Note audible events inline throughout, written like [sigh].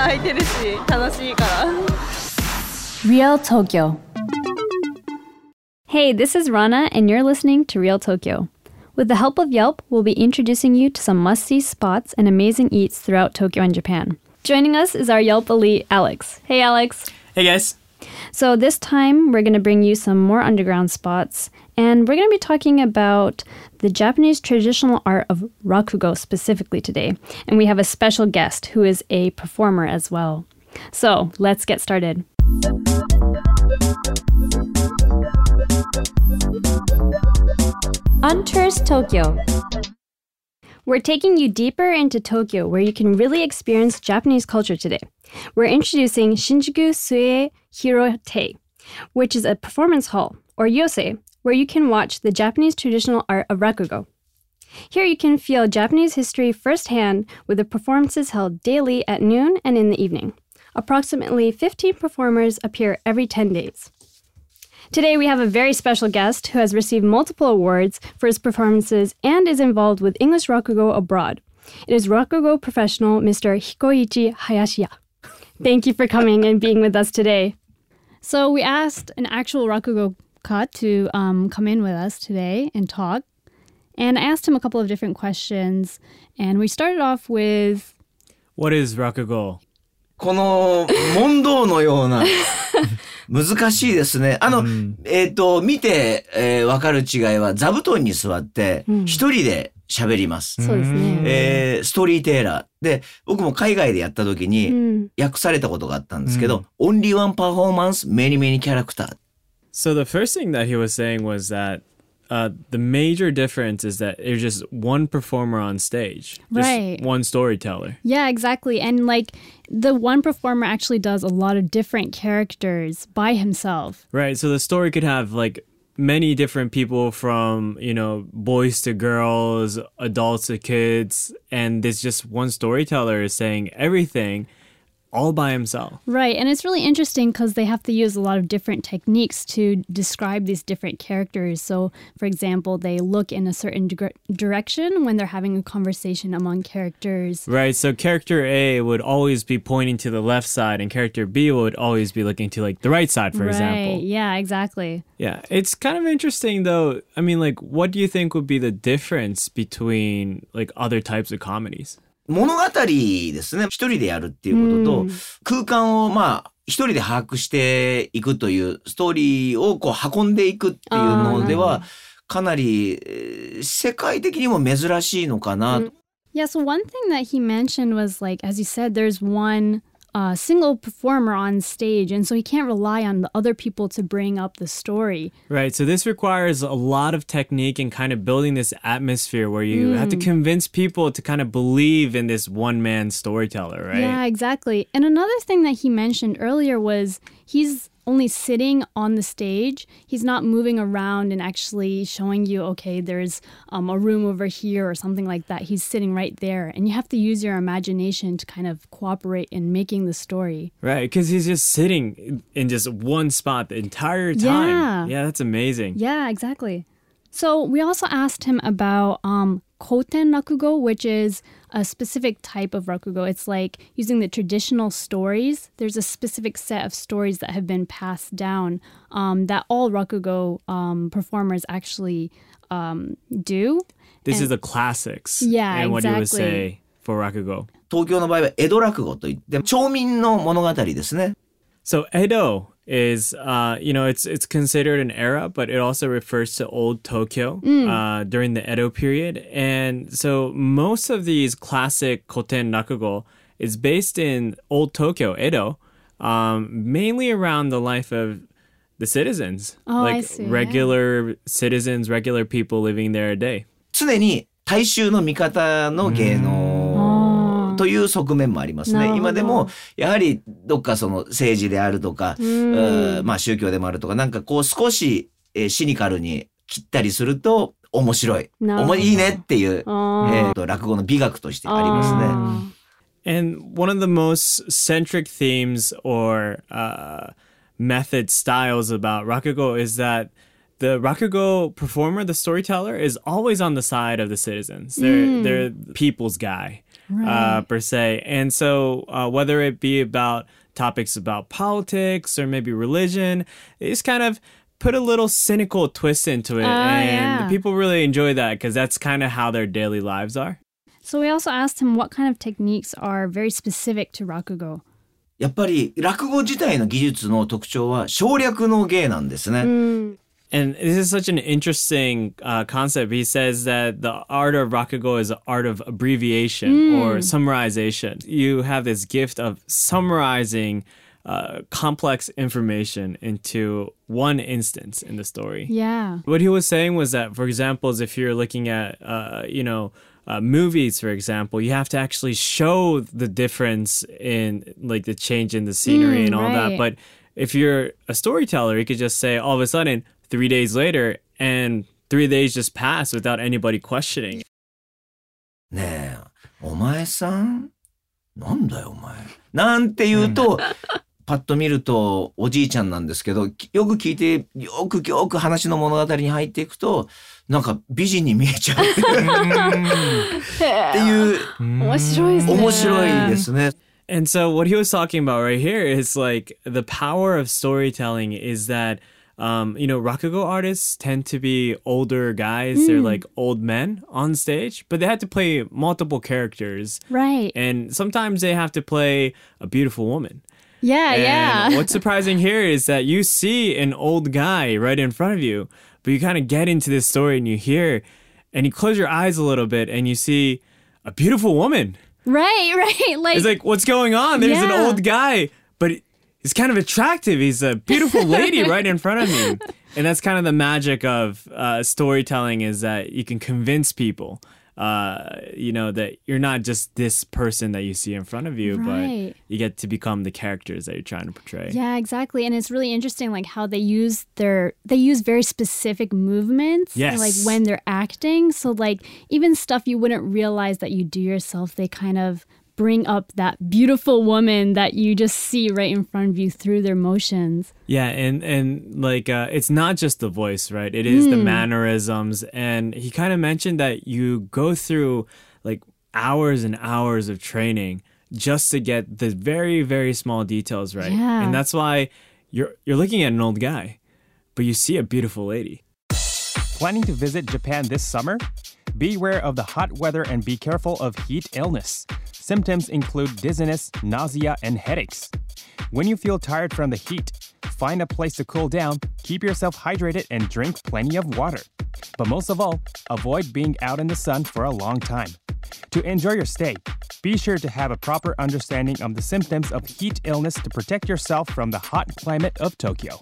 店ずっと開いてるし楽しいから Real Tokyo. Hey, this is Rana, and you're listening to Real Tokyo. With the help of Yelp, we'll be introducing you to some must see spots and amazing eats throughout Tokyo and Japan. Joining us is our Yelp elite, Alex. Hey, Alex. Hey guys. So, this time we're going to bring you some more underground spots, and we're going to be talking about the Japanese traditional art of rakugo specifically today. And we have a special guest who is a performer as well. So, let's get started. On Tokyo. We're taking you deeper into Tokyo where you can really experience Japanese culture today. We're introducing Shinjuku Sue Hirotei, which is a performance hall, or yose, where you can watch the Japanese traditional art of rakugo. Here you can feel Japanese history firsthand with the performances held daily at noon and in the evening. Approximately 15 performers appear every 10 days. Today we have a very special guest who has received multiple awards for his performances and is involved with English Rakugo abroad. It is Rakugo professional Mr. Hikoichi Hayashiya. Thank you for coming and being with us today. So we asked an actual Rakugo cut to um, come in with us today and talk. And I asked him a couple of different questions. And we started off with What is rakugo? この問答のような [laughs] 難しいですね。あの、えっ、と、見て、えーわかる違いは座布団に座ってうん一人で喋ります。そうですね。えーストーリーテーラー。で、僕も海外でやった時うにん訳されたことがあったんですけど、only one performance, many many character. So the first thing that he was saying was that uh, the major difference is that there's just one performer on stage, just Right. one storyteller. Yeah, exactly. And like the one performer actually does a lot of different characters by himself. Right. So the story could have like many different people from, you know, boys to girls, adults to kids, and there's just one storyteller is saying everything all by himself. Right. And it's really interesting because they have to use a lot of different techniques to describe these different characters. So, for example, they look in a certain dire- direction when they're having a conversation among characters. Right. So character A would always be pointing to the left side and character B would always be looking to like the right side, for right. example. Yeah, exactly. Yeah, it's kind of interesting though. I mean, like, what do you think would be the difference between like other types of comedies? 物語ですね。一人でやるっていうことと、空間をまあ、一人で把握していくというストーリーをこう運んでいくっていうのでは、かなりえー世界的にも珍しいのかな。Yeah, so one thing that he mentioned was like, as you said, there's one uh, single performer on stage, and so he can't rely on the other people to bring up the story. Right. So this requires a lot of technique and kind of building this atmosphere where you have to convince people to kind of believe in this one man storyteller, right? Yeah, exactly. And another thing that he mentioned earlier was he's only sitting on the stage. He's not moving around and actually showing you, okay, there's um, a room over here or something like that. He's sitting right there. And you have to use your imagination to kind of cooperate in making the story. Right. Because he's just sitting in just one spot the entire time. Yeah. Yeah, that's amazing. Yeah, exactly. So we also asked him about um, koten rakugo, which is a specific type of rakugo. It's like using the traditional stories. There's a specific set of stories that have been passed down um, that all rakugo um, performers actually um, do. This is the classics. Yeah, And what you would exactly. say for Rakugo. 東京の場合は江戸落語といって、町民の物語ですね。 So Edo is uh, you know it's it's considered an era, but it also refers to old Tokyo mm. uh, during the Edo period, and so most of these classic koten rakugo is based in old Tokyo, Edo, um, mainly around the life of the citizens, oh, like regular citizens, regular people living there a day. 常に大衆の味方の芸能という側面もありますね。今でもやはりどっかその政治であるとか、うんまあ宗教でもあるとか、なんかこう少し、えーシニカルに切ったりすると面白い。いいねっていう、えーと落語の美学としてありますね。And one of the most centric themes or uh, method styles about Rakugo is that the rakugo performer, the storyteller, is always on the side of the citizens. They're they're the people's guy, uh, per se. And so uh, whether it be about topics about politics or maybe religion, they just kind of put a little cynical twist into it, Ah, and yeah. people really enjoy that because that's kind of how their daily lives are. So we also asked him what kind of techniques are very specific to rakugo. やっぱり落語自体の技術の特徴は省略の芸なんですね。 and this is such an interesting uh, concept. He says that the art of rakugo is the art of abbreviation or summarization. You have this gift of summarizing uh, complex information into one instance in the story. Yeah. What he was saying was that, for example, if you're looking at, uh, you know, uh, movies, for example, you have to actually show the difference in like the change in the scenery Mm, and all right. that. But if you're a storyteller, you could just say all of a sudden three days later, and three days just pass without anybody questioning. ねえ、お前さんなんだよお前。なんて言うと、パッと見るとおじいちゃんなんですけど、きよく聞いて、よくよく話の物語に入っていくと、なんか美人に見えちゃうっていう、面白いですね。面白いですね。And so what he was talking about right here is like the power of storytelling is that um, you know, rakugo artists tend to be older guys. They're like old men on stage, but they have to play multiple characters. Right. And sometimes they have to play a beautiful woman. Yeah, And yeah. [laughs] what's surprising here is that you see an old guy right in front of you, but you kind of get into this story and you hear, and you close your eyes a little bit and you see a beautiful woman. Right, [laughs] right. Like, It's like, what's going on? There's an old guy, but he's kind of attractive. He's a beautiful lady [laughs] right in front of me. And that's kind of the magic of uh, storytelling is that you can convince people, uh, you know, that you're not just this person that you see in front of you, Right. but you get to become the characters that you're trying to portray. yeah, exactly. And it's really interesting like how they use their they use very specific movements Yes. like when they're acting. So like even stuff you wouldn't realize that you do yourself, they kind of bring up that beautiful woman that you just see right in front of you through their motions. Yeah, and and like uh, it's not just the voice, right? It is the mannerisms, and he kind of mentioned that you go through like hours and hours of training just to get the very very small details right, Yeah. and that's why you're you're looking at an old guy, but you see a beautiful lady. Planning to visit Japan this summer? Beware of the hot weather and be careful of heat illness. Symptoms include dizziness, nausea, and headaches. When you feel tired from the heat, find a place to cool down, keep yourself hydrated, and drink plenty of water. But most of all, avoid being out in the sun for a long time. To enjoy your stay, be sure to have a proper understanding of the symptoms of heat illness to protect yourself from the hot climate of Tokyo.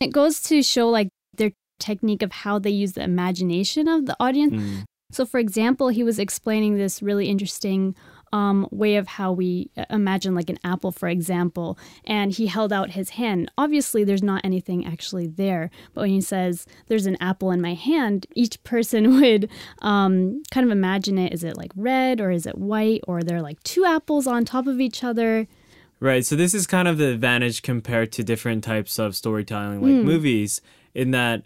It goes to show like their technique of how they use the imagination of the audience. Mm. So, for example, he was explaining this really interesting um, way of how we uh, imagine like an apple, for example, and he held out his hand. Obviously, there's not anything actually there, but when he says there's an apple in my hand, each person [laughs] would um, kind of imagine it. Is it like red or is it white or there are like two apples on top of each other? Right. So this is kind of the advantage compared to different types of storytelling, like Hmm. movies, in that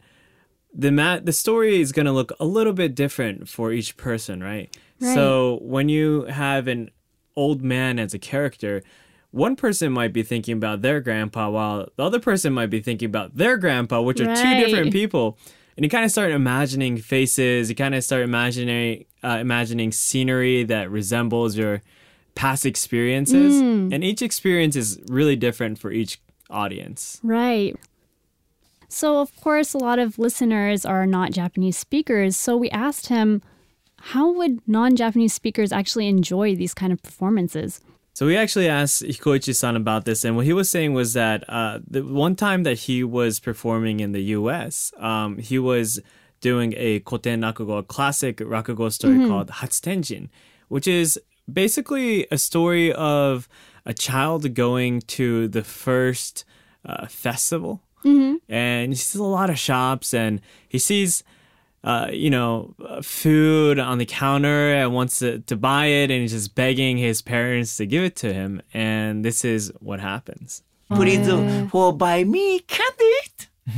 the ma- the story is going to look a little bit different for each person, right? Right. So when you have an old man as a character, one person might be thinking about their grandpa, while the other person might be thinking about their grandpa, which are two different people. And you kind of start imagining faces. You kind of start imagining uh, imagining scenery that resembles your past experiences, and each experience is really different for each audience. Right. So, of course, a lot of listeners are not Japanese speakers. So, we asked him, how would non Japanese speakers actually enjoy these kind of performances? So we actually asked Hikoichi-san about this, and what he was saying was that uh, the one time that he was performing in the U.S., um, he was doing a koten rakugo, a classic rakugo story called Hatsutenjin, which is basically a story of a child going to the first uh, festival, and he sees a lot of shops, and he sees uh, you know, uh, food on the counter and wants to, to buy it, and he's just begging his parents to give it to him. And this is what happens. Please for buy me candy.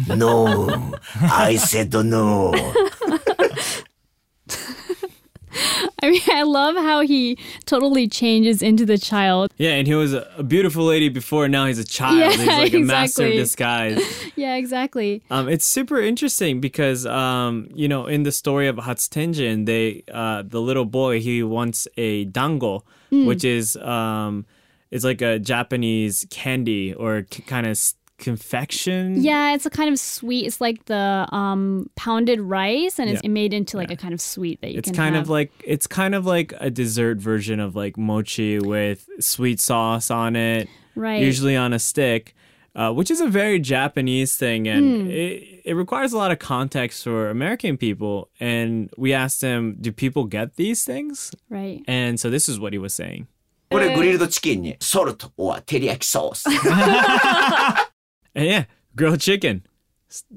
No, I said no. [laughs] I mean, I love how he totally changes into the child. Yeah, and he was a beautiful lady before. Now he's a child. Yeah, he's [laughs] like a master of disguise. [laughs] Yeah, exactly. Um, it's super interesting because um, you know, in the story of Hatsutenjin, they uh, the little boy he wants a dango, Hmm. which is um, it's like a Japanese candy or kind of confection. Yeah, it's a kind of sweet. It's like the um, pounded rice, and it's Yeah. made into like a kind of sweet that you It's can kind have. of like it's kind of like a dessert version of like mochi with sweet sauce on it, right. usually on a stick, uh, which is a very Japanese thing, and Hmm. it, it requires a lot of context for American people. And we asked him, "Do people get these things?" right. And so this is what he was saying. これグリルドチキンにソルト or 照[laughs] り焼きソース。 And yeah, grilled chicken,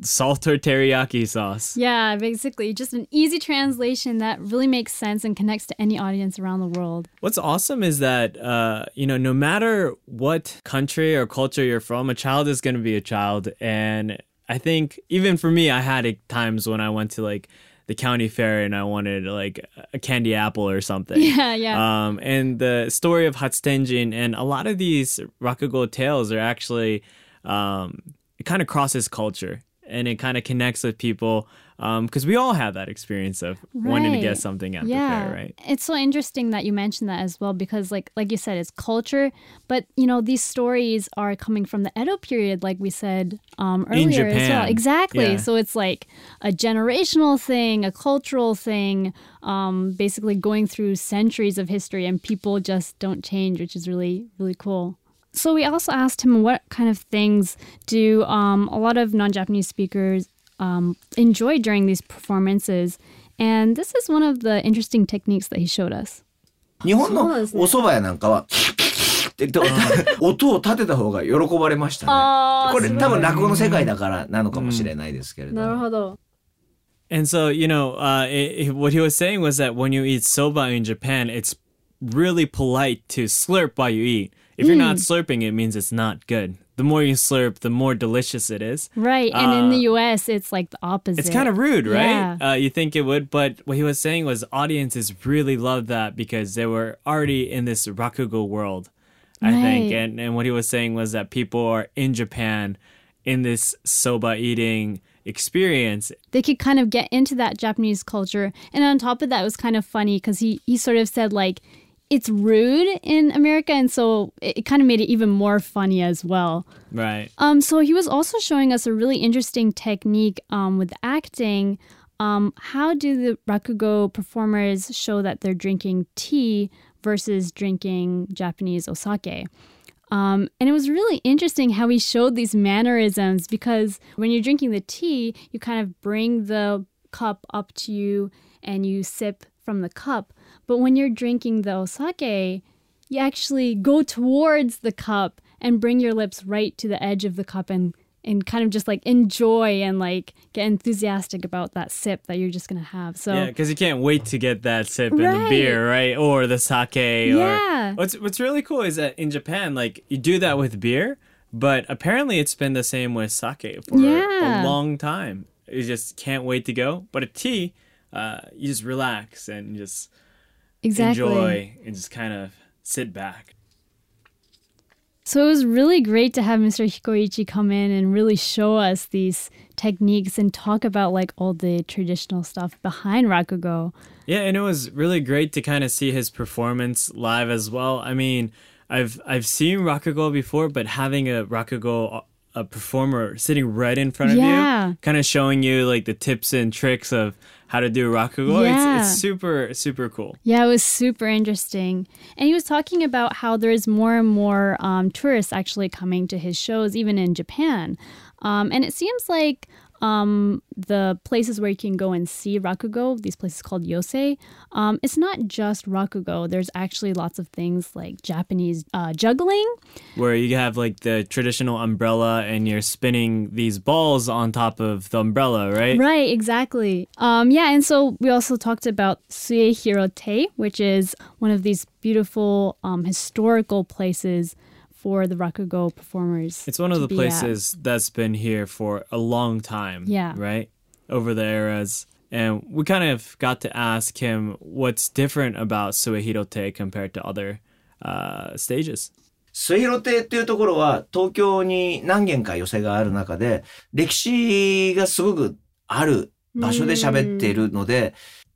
salt or teriyaki sauce. Yeah, basically, just an easy translation that really makes sense and connects to any audience around the world. What's awesome is that uh, you know, no matter what country or culture you're from, a child is going to be a child. And I think even for me, I had times when I went to like the county fair and I wanted like a candy apple or something. [laughs] Yeah, yeah. Um, and the story of Hatsutenjin and a lot of these Rakugo tales are actually um, it kind of crosses culture and it kind of connects with people because we all have that experience of wanting to get something at yeah, the fair, right? It's so interesting that you mentioned that as well because, like, like you said, it's culture. But you know, these stories are coming from the Edo period, like we said um, earlier In as well. Exactly. Yeah. So it's like a generational thing, a cultural thing, um, basically going through centuries of history, and people just don't change, which is really, really cool. So we also asked him what kind of things do um, a lot of non-Japanese speakers um, enjoy during these performances, and this is one of the interesting techniques that he showed us. 日本のそうですねお蕎麦屋なんかは、って言って音を立てた方が喜ばれましたね。これ多分落語の世界だからなのかもしれないですけれど。ほど。 And [laughs] so, you know, uh, it, it- what he was saying was that when you eat soba in Japan, it's really polite to slurp while you eat. If you're not slurping, it means it's not good. The more you slurp, the more delicious it is. Right, and in the U.S., it's like the opposite. It's kind of rude, right? Yeah. Uh, you think it would, but what he was saying was audiences really loved that because they were already in this rakugo world, I think. And and what he was saying was that people are in Japan in this soba eating experience. they could kind of get into that Japanese culture. And on top of that, it was kind of funny because he, he sort of said, like, it's rude in America. And so it, it kind of made it even more funny as well. Right. Um, so he was also showing us a really interesting technique um, with acting. Um, how do the rakugo performers show that they're drinking tea versus drinking Japanese osake? Um, and it was really interesting how he showed these mannerisms because when you're drinking the tea, you kind of bring the cup up to you and you sip from the cup. But when you're drinking the osake, you actually go towards the cup and bring your lips right to the edge of the cup and and kind of just like enjoy and like get enthusiastic about that sip that you're just gonna have. So Yeah, because you can't wait to get that sip in the beer, right? Or the sake. Yeah. Or what's what's really cool is that in Japan, like you do that with beer, but apparently it's been the same with sake for Yeah. a long time. You just can't wait to go. But a tea, uh, you just relax and just exactly. enjoy and just kind of sit back. So it was really great to have Mr. Hikoichi come in and really show us these techniques and talk about like all the traditional stuff behind Rakugo. Yeah, and it was really great to kind of see his performance live as well. I mean, I've I've seen Rakugo before, but having a Rakugo a performer sitting right in front of Yeah. you, kind of showing you like the tips and tricks of how to do Rakugo, Yeah. it's, it's super super cool. Yeah, it was super interesting. And he was talking about how there's more and more um, tourists actually coming to his shows, even in Japan. Um, and it seems like um, the places where you can go and see Rakugo, these places called Yose, um, it's not just Rakugo. There's actually lots of things like Japanese uh, juggling. Where you have like the traditional umbrella and you're spinning these balls on top of the umbrella, right? Right, exactly. Um, yeah, and so we also talked about Suehirotei, which is one of these beautiful um, historical places for the Rakugo performers. It's one of the places at. that's been here for a long time. Yeah. Right? Over the eras. And we kind of got to ask him what's different about Suehirotei compared to other uh, stages. 末広亭っていうところは東京に何軒か寄席がある中で歴史がすごくある場所で喋っているので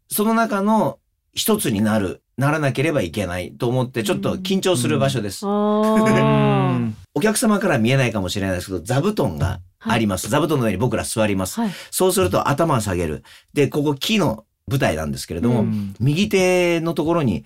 その中の一つになる、ならなければいけないと思ってちょっと緊張する場所です。Oh. [laughs] お客様から見えないかもしれないですけど、座布団があります。座布団の上に僕ら座ります。はいそうすると頭を下げる。で、ここ木の舞台なんですけれども、うん右手のところに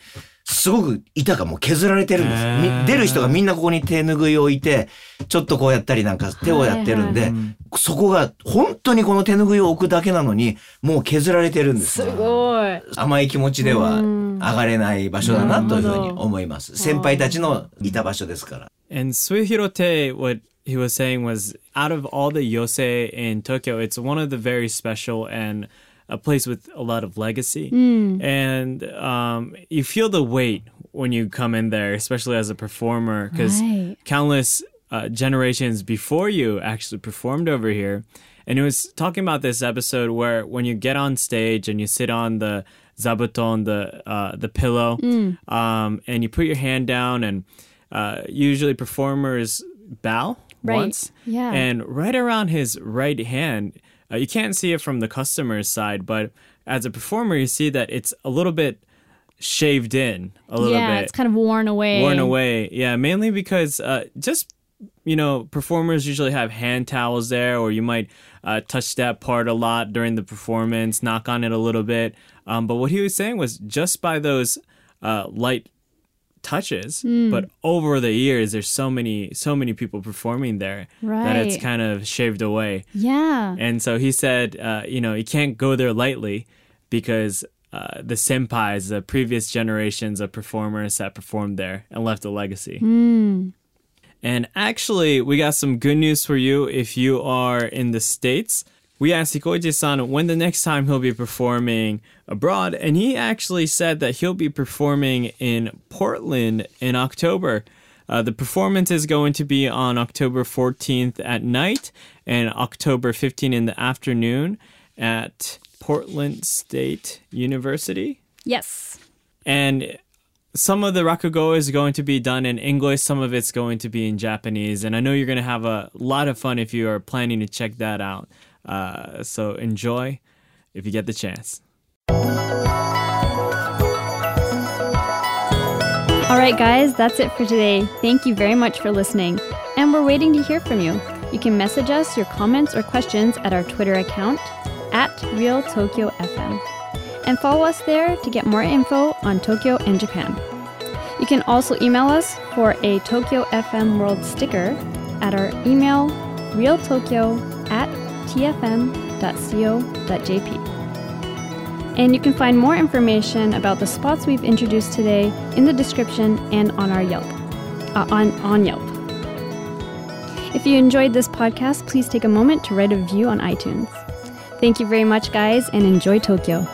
すごく板がもう削られてるんです。出る人がみんなここに手拭いを置いて、ちょっとこうやったりなんか手をやってるんで、そこが本当にこの手拭いを置くだけなのに、もう削られてるんです。すごい。甘い気持ちではうん上がれない場所だなというふうに思います。先輩たちのいた場所ですから。And Suehirote, what he was saying was out of all the yosei in Tokyo, it's one of the very special and a place with a lot of legacy. And um, you feel the weight when you come in there, especially as a performer, because Right. countless uh, generations before you actually performed over here. And it was talking about this episode where when you get on stage and you sit on the zabuton, the uh, the pillow, um, and you put your hand down, and uh, usually performers bow Right. once, Yeah. and right around his right hand, uh, you can't see it from the customer's side, but as a performer, you see that it's a little bit shaved in a little yeah, bit Yeah, it's kind of worn away. worn away. Yeah, mainly because uh, just you know performers usually have hand towels there, or you might uh, touch that part a lot during the performance, knock on it a little bit. Um, but what he was saying was just by those uh, light touches, but over the years, there's so many so many people performing there right. that it's kind of shaved away. Yeah. And so he said, uh, you know, you can't go there lightly because uh, the senpais, the previous generations of performers that performed there and left a legacy. And actually, we got some good news for you if you are in the States. We asked Hikoichi-san when the next time he'll be performing abroad, and he actually said that he'll be performing in Portland in October. Uh, the performance is going to be on October 14th at night and October 15th in the afternoon at Portland State University. Yes. And some of the rakugo is going to be done in English, some of it's going to be in Japanese, and I know you're going to have a lot of fun if you are planning to check that out. Uh, so enjoy if you get the chance. All right, guys, that's it for today. Thank you very much for listening. And we're waiting to hear from you. You can message us your comments or questions at our Twitter account at Real Tokyo FM. And follow us there to get more info on Tokyo and Japan. You can also email us for a Tokyo FM World sticker at our email realtokyo at tfm.co.jp. And you can find more information about the spots we've introduced today in the description and on our Yelp. Uh, on, on Yelp. If you enjoyed this podcast, please take a moment to write a review on iTunes. Thank you very much, guys, and enjoy Tokyo.